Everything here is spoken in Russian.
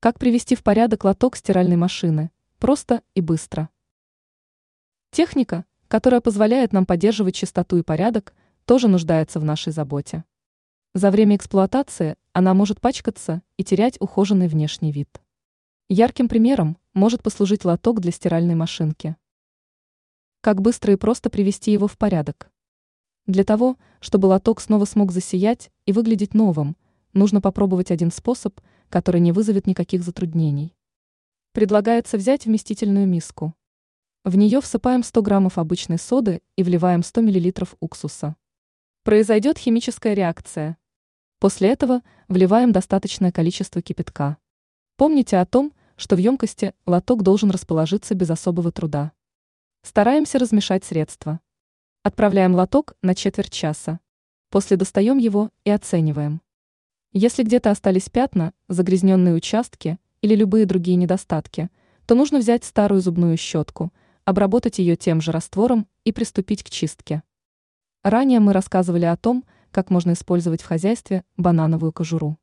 Как привести в порядок лоток стиральной машины? Просто и быстро. Техника, которая позволяет нам поддерживать чистоту и порядок, тоже нуждается в нашей заботе. За время эксплуатации она может пачкаться и терять ухоженный внешний вид. Ярким примером может послужить лоток для стиральной машинки. Как быстро и просто привести его в порядок? Для того, чтобы лоток снова смог засиять и выглядеть новым, нужно попробовать один способ, который не вызовет никаких затруднений. Предлагается взять вместительную миску. В нее всыпаем 100 граммов обычной соды и вливаем 100 миллилитров уксуса. Произойдет химическая реакция. После этого вливаем достаточное количество кипятка. Помните о том, что в емкости лоток должен расположиться без особого труда. Стараемся размешать средства. Отправляем лоток на четверть часа. После достаем его и оцениваем. Если где-то остались пятна, загрязненные участки или любые другие недостатки, то нужно взять старую зубную щетку, обработать ее тем же раствором и приступить к чистке. Ранее мы рассказывали о том, как можно использовать в хозяйстве банановую кожуру.